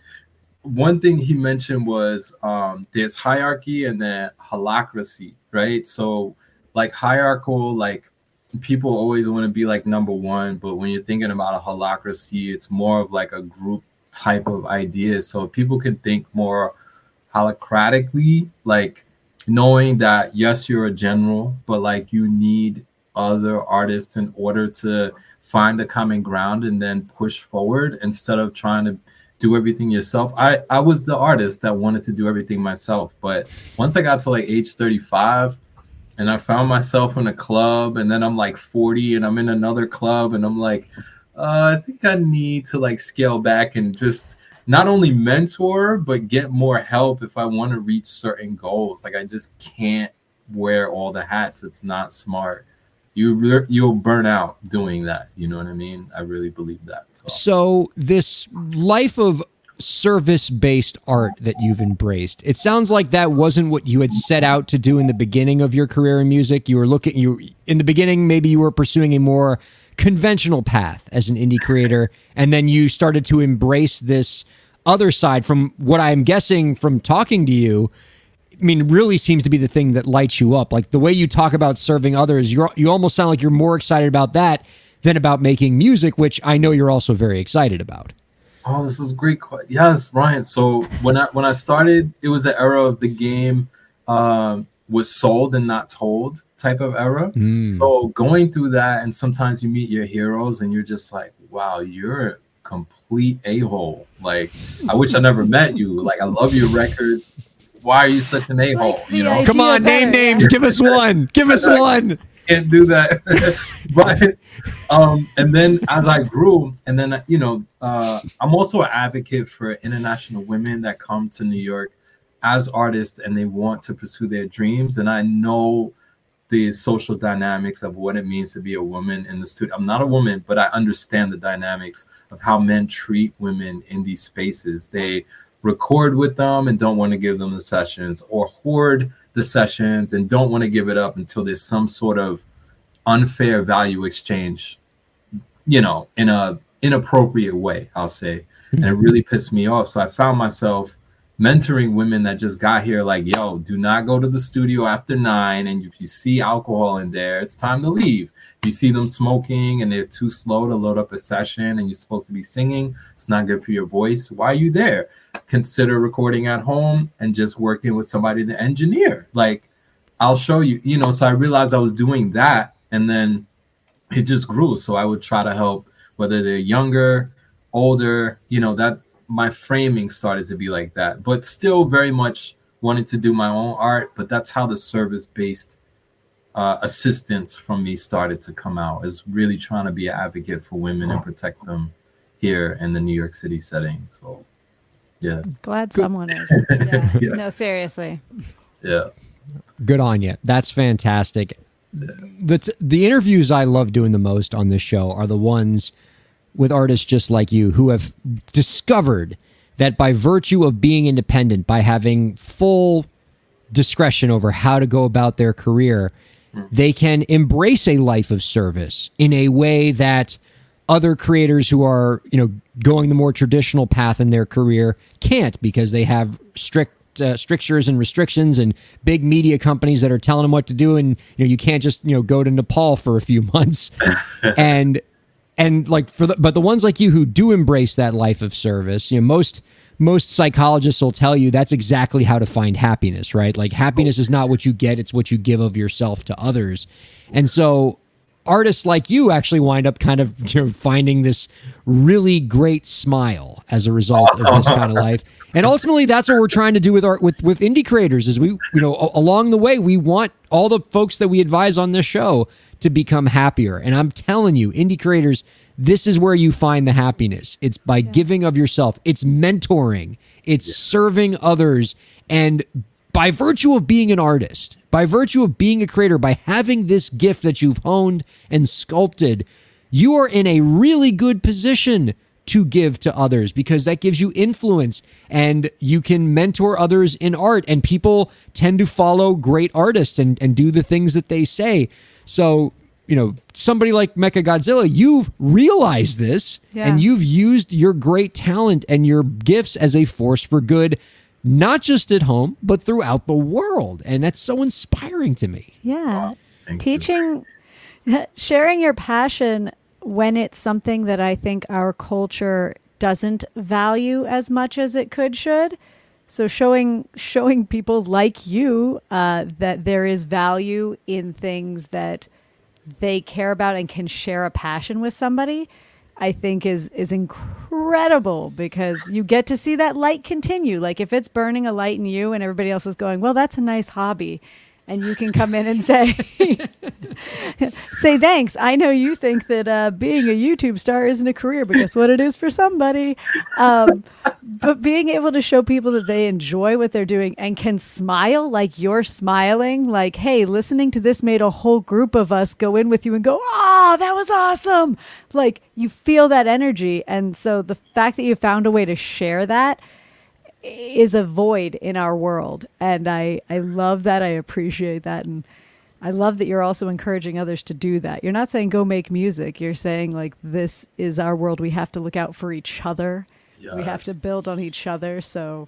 one thing he mentioned was um, there's hierarchy and then holacracy, right? So like hierarchical, like people always want to be like number one, but when you're thinking about a holacracy, it's more of like a group type of idea. So people can think more holocratically, like knowing that yes, you're a general, but like you need other artists in order to find a common ground and then push forward instead of trying to do everything yourself. I I was the artist that wanted to do everything myself, but once I got to like age 35 and I found myself in a club and then I'm like 40 and I'm in another club and I'm like uh, I think I need to like scale back and just not only mentor but get more help if I want to reach certain goals. Like I just can't wear all the hats. It's not smart. You you'll burn out doing that. You know what I mean? I really believe that. So So this life of service-based art that you've embraced. It sounds like that wasn't what you had set out to do in the beginning of your career in music. You were looking you in the beginning maybe you were pursuing a more conventional path as an indie creator and then you started to embrace this other side from what I'm guessing from talking to you I mean, really seems to be the thing that lights you up. Like the way you talk about serving others, you you almost sound like you're more excited about that than about making music, which I know you're also very excited about. Oh, this is a great. Yes, Ryan. So when I when I started, it was the era of the game um, was sold and not told type of era. Mm. So going through that, and sometimes you meet your heroes, and you're just like, wow, you're a complete a hole. Like, I wish I never met you. Like, I love your records. Why are you such an a hole? Likes You know, Come on, name better, yeah. names. Give us one. Give us one. can't do that. but um, and then as I grew, and then you know, uh, I'm also an advocate for international women that come to New York as artists and they want to pursue their dreams. And I know the social dynamics of what it means to be a woman in the studio. I'm not a woman, but I understand the dynamics of how men treat women in these spaces. They record with them and don't want to give them the sessions or hoard the sessions and don't want to give it up until there's some sort of unfair value exchange you know in a inappropriate way i'll say. And it hmm. really pissed me off. So i found myself mentoring women that just got here like yo do not go to the studio after nine and if you see alcohol in there it's time to leave you see them smoking and they're too slow to load up a session and you're supposed to be singing it's not good for your voice why are you there consider recording at home and just working with somebody to engineer like I'll show you, you know. So I realized I was doing that, and then it just grew. So I would try to help, whether they're younger, older, you know, that my framing started to be like that, but still very much wanted to do my own art. But that's how the service based uh, assistance from me started to come out, is really trying to be an advocate for women and protect them here in the New York City setting. So, yeah, Glad someone is. Yeah. Yeah. No, seriously. yeah. Good on you. That's fantastic. The t- the interviews I love doing the most on this show are the ones with artists just like you who have discovered that by virtue of being independent, by having full discretion over how to go about their career, they can embrace a life of service in a way that other creators who are, you know, going the more traditional path in their career can't because they have strict uh, strictures and restrictions and big media companies that are telling them what to do and you know you can't just you know go to Nepal for a few months. And and like for the but the ones like you who do embrace that life of service you know most most psychologists will tell you that's exactly how to find happiness right? Like happiness is not what you get it's what you give of yourself to others. And so artists like you actually wind up kind of you know, finding this really great smile as a result of this kind of life. And ultimately that's what we're trying to do with our with with indie creators is we you know a- along the way we want all the folks that we advise on this show to become happier. And i'm telling you indie creators this is where you find the happiness. It's by giving of yourself. It's mentoring. It's serving others. And by virtue of being an artist, by virtue of being a creator, by having this gift that you've honed and sculpted, you are in a really good position to give to others because that gives you influence and you can mentor others in art. And people tend to follow great artists and, and do the things that they say. So, you know, somebody like MeccaGodZilla, you've realized this Yeah. and you've used your great talent and your gifts as a force for good not just at home, but throughout the world. And that's so inspiring to me. Yeah. Thank you. Teaching, sharing your passion when it's something that I think our culture doesn't value as much as it could should. So showing showing people like you uh, that there is value in things that they care about and can share a passion with somebody, I think is is incredible because you get to see that light continue. Like if it's burning a light in you and everybody else is going, well, that's a nice hobby, and you can come in and say say thanks. I know you think that uh, being a YouTube star isn't a career, but guess what it is for somebody. Um, but being able to show people that they enjoy what they're doing and can smile like you're smiling, like, hey, listening to this made a whole group of us go in with you and go, oh, that was awesome. Like you feel that energy. And so the fact that you found a way to share that is a void in our world. And I, I love that. I appreciate that. And I love that you're also encouraging others to do that. You're not saying go make music. You're saying like this is our world. We have to look out for each other. We have to build on each other. So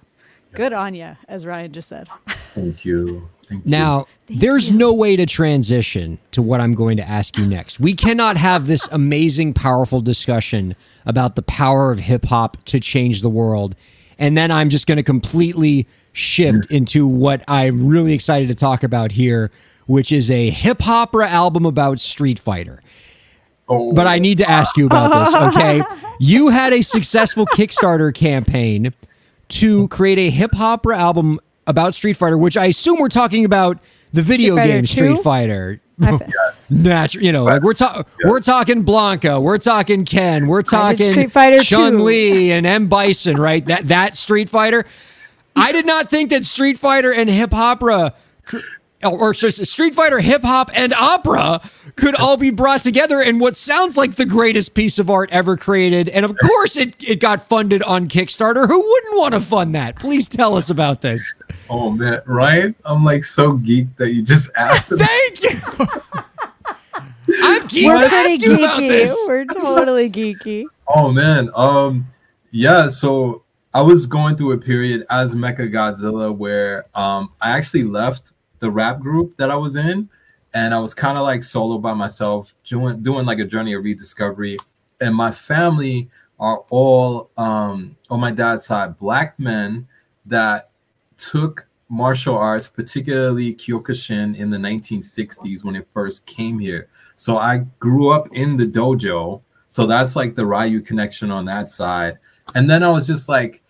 good on you, as Ryan just said. Thank you. Thank you. Now, there's no way to transition to what I'm going to ask you next. We cannot have this amazing, powerful discussion about the power of hip hop to change the world. And then I'm just going to completely shift into what I'm really excited to talk about here, which is a hip opera album about Street Fighter. Oh, But I need to ask you about this, oh. okay? You had a successful Kickstarter campaign to create a hip opera album about Street Fighter, which I assume we're talking about the video Fighter game 2? Street Fighter. I fe- yes. Natural, you know, like we're talking, we're talking Blanka, we're talking Ken, we're talking Street Fighter 2. Chun Li and M Bison, right? That that Street Fighter. I did not think that Street Fighter and hip opera, or, or Street Fighter, hip hop, and opera could all be brought together in what sounds like the greatest piece of art ever created. And of course, it it got funded on Kickstarter. Who wouldn't want to fund that? Please tell us about this. Oh man, Ryan, I'm like so geeked that you just asked about Thank you. I'm keen We're to pretty ask you about geeky. this. We're totally geeky. Oh man, um, yeah. So I was going through a period as MeccaGodZilla where um I actually left the rap group that I was in, and I was kind of like solo by myself, doing doing like a journey of rediscovery. And my family are all um on my dad's side black men that took martial arts, particularly Kyokushin, in the 1960s when it first came here. So I grew up in the dojo. So that's like the Ryu connection on that side. And then I was just like,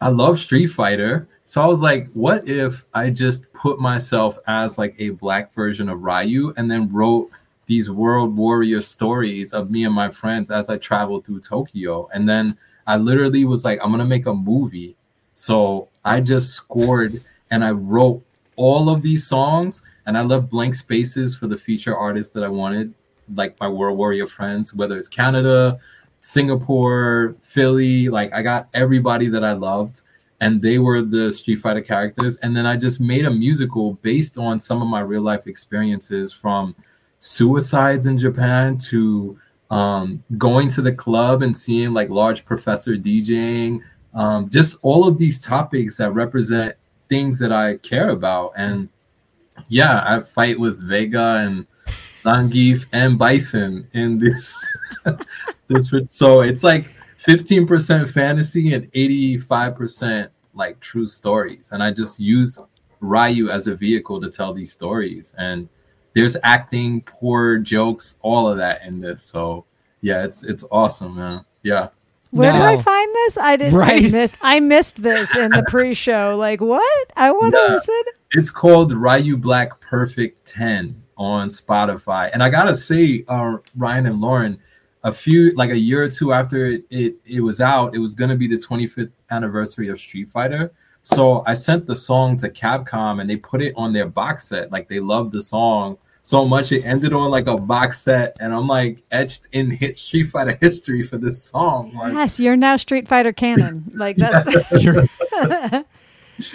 I love Street Fighter. So I was like, what if I just put myself as like a black version of Ryu and then wrote these world warrior stories of me and my friends as I traveled through Tokyo. And then I literally was like, I'm gonna make a movie. So I just scored and I wrote all of these songs and I left blank spaces for the feature artists that I wanted, like my World Warrior friends, whether it's Canada, Singapore, Philly, like I got everybody that I loved and they were the Street Fighter characters. And then I just made a musical based on some of my real life experiences from suicides in Japan to um, going to the club and seeing like large professor DJing, um, just all of these topics that represent things that I care about. And yeah, I fight with Vega and Zangief and Bison in this. this so it's like 15% fantasy and 85% like true stories. And I just use Ryu as a vehicle to tell these stories. And there's acting, poor jokes, all of that in this. So yeah, it's it's awesome, man. Yeah. Where did I find this? I didn't. Right. I missed. I missed this in the pre-show. Like what? I want to Yeah. listen. It's called Ryu Black Perfect 10 on Spotify. And I gotta say, uh, Ryan and Lauren, a few like a year or two after it, it it was out, it was gonna be the 25th anniversary of Street Fighter. So I sent the song to Capcom and they put it on their box set. Like they loved the song so much it ended on like a box set, and I'm like etched in hit Street Fighter history for this song. Like, Yes, you're now Street Fighter canon. Like that's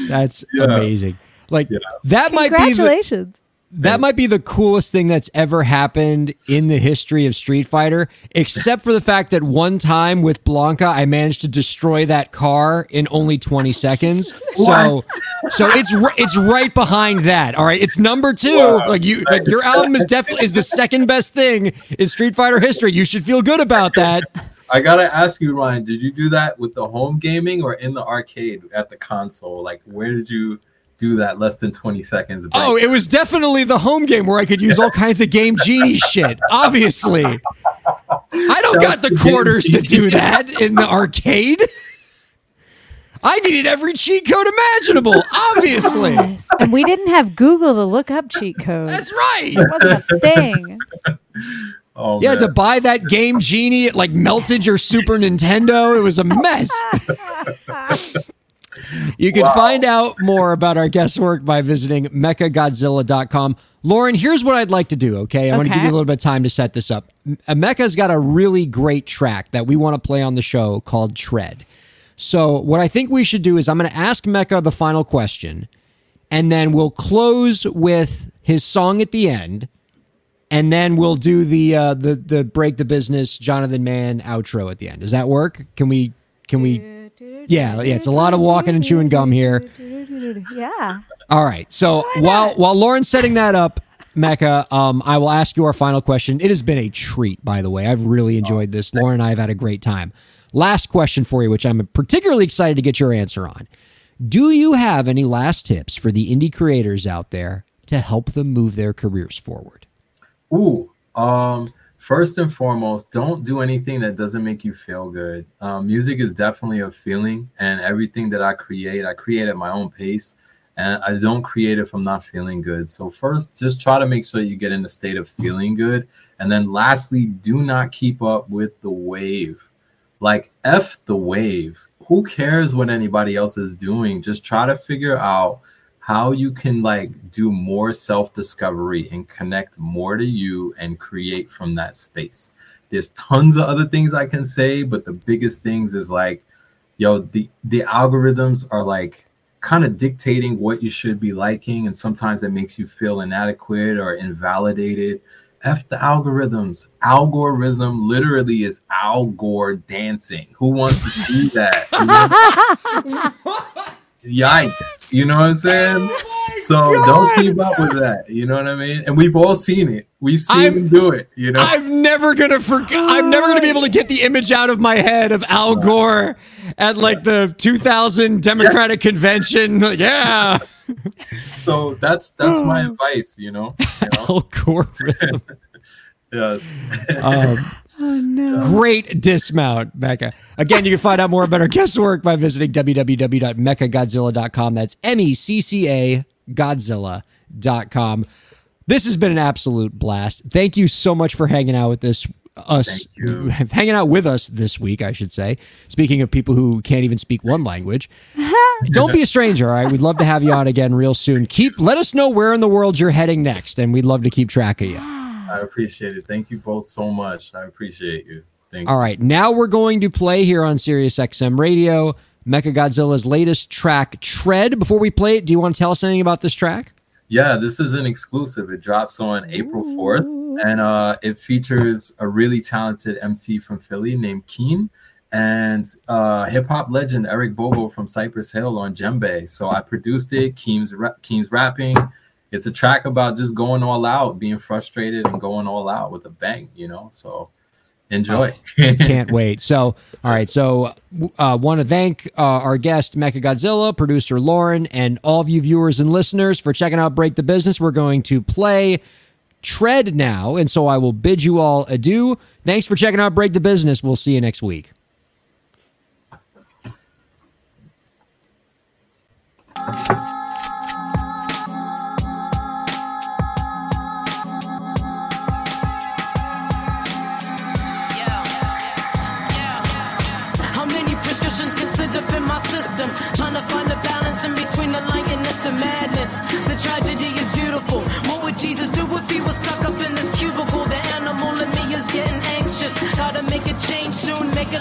That's Yeah. amazing. Like Yeah. that might be the, congratulations. That might be the coolest thing that's ever happened in the history of Street Fighter, except for the fact that one time with Blanka, I managed to destroy that car in only 20 seconds. So, so it's it's right behind that. All right, it's number two. Wow. Like you, like your album is definitely is the second best thing in Street Fighter history. You should feel good about that. I gotta ask you, Ryan, did you do that with the home gaming or in the arcade at the console? Like, where did you do that less than 20 seconds? break? Oh, it was definitely the home game where I could use all kinds of Game Genie shit. Obviously, I don't got the Shout out to quarters to do that in the arcade. I needed every cheat code imaginable, obviously. Yes. And we didn't have Google to look up cheat codes. That's right. It wasn't a thing. Oh, yeah, had to buy that game genie. It like melted your Super Nintendo. It was a mess. You can find out more about our guest work by visiting meccagodzilla.com. Lauren, here's what I'd like to do, okay? I want to give you a little bit of time to set this up. M- Mecca's got a really great track that we want to play on the show called Tread. So, what I think we should do is I'm going to ask Mecca the final question, and then we'll close with his song at the end and then we'll do the uh the the break the business Jonathan Mann outro at the end. Does that work? Can we can we Yeah, yeah, it's a lot of walking and chewing gum here. Yeah. All right. So while while Lauren's setting that up, Mecca, um, I will ask you our final question. It has been a treat, by the way. I've really enjoyed this. Lauren and I have had a great time. Last question for you, which I'm particularly excited to get your answer on. Do you have any last tips for the indie creators out there to help them move their careers forward? Ooh, um, first and foremost, don't do anything that doesn't make you feel good. Um, music is definitely a feeling, and everything that I create, I create at my own pace, and I don't create if I'm not feeling good. So first, just try to make sure you get in a state of feeling good, and then lastly, do not keep up with the wave. Like f the wave. Who cares what anybody else is doing? Just try to figure out how you can like do more self-discovery and connect more to you and create from that space. There's tons of other things i can say but the biggest things is like yo the the algorithms are like kind of dictating what you should be liking and sometimes it makes you feel inadequate or invalidated. F the algorithms. Algorithm literally is al gore dancing. Who wants to do that? yikes. You know what i'm saying? So don't keep up with that. You know what i mean? And we've all seen it. We've seen I'm- him do it you know? I'm never gonna forget. I'm never gonna be able to get the image out of my head of Al Gore at like the 2000 Democratic Convention. Yeah, so that's that's my advice you know, you know? Al Gore. yes. Um, Oh no. great dismount, Mecca. Again, you can find out more about our guest work by visiting www.meccagodzilla.com. That's M E C C A Godzilla.com. This has been an absolute blast. Thank you so much for hanging out with this us hanging out with us this week, I should say. Speaking of people who can't even speak one language. Don't be a stranger, all right? We'd love to have you on again real soon. Keep let us know where in the world you're heading next, and we'd love to keep track of you. I appreciate it thank you both so much i appreciate you thank you. All right, now we're going to play here on Sirius XM Radio MeccaGodZilla's latest track, Tread. Before we play it, do you want to tell us anything about this track? Yeah, this is an exclusive. It drops on April 4th and uh, it features a really talented MC from Philly named Keen and uh, hip hop legend Eric Bobo from Cypress Hill on djembe. So I produced it. Keen's, ra- Keen's rapping. It's a track about just going all out, being frustrated and going all out with a bang, you know? So enjoy. Can't wait. So, all right. So, uh, want to thank uh, our guest, MeccaGodZilla, producer Lauren, and all of you viewers and listeners for checking out Break the Business. We're going to play Tread now. And so I will bid you all adieu. Thanks for checking out Break the Business. We'll see you next week. And madness. The tragedy is beautiful. What would Jesus do if he was stuck up in this cubicle? The animal in me is getting anxious. Gotta make a change soon, make a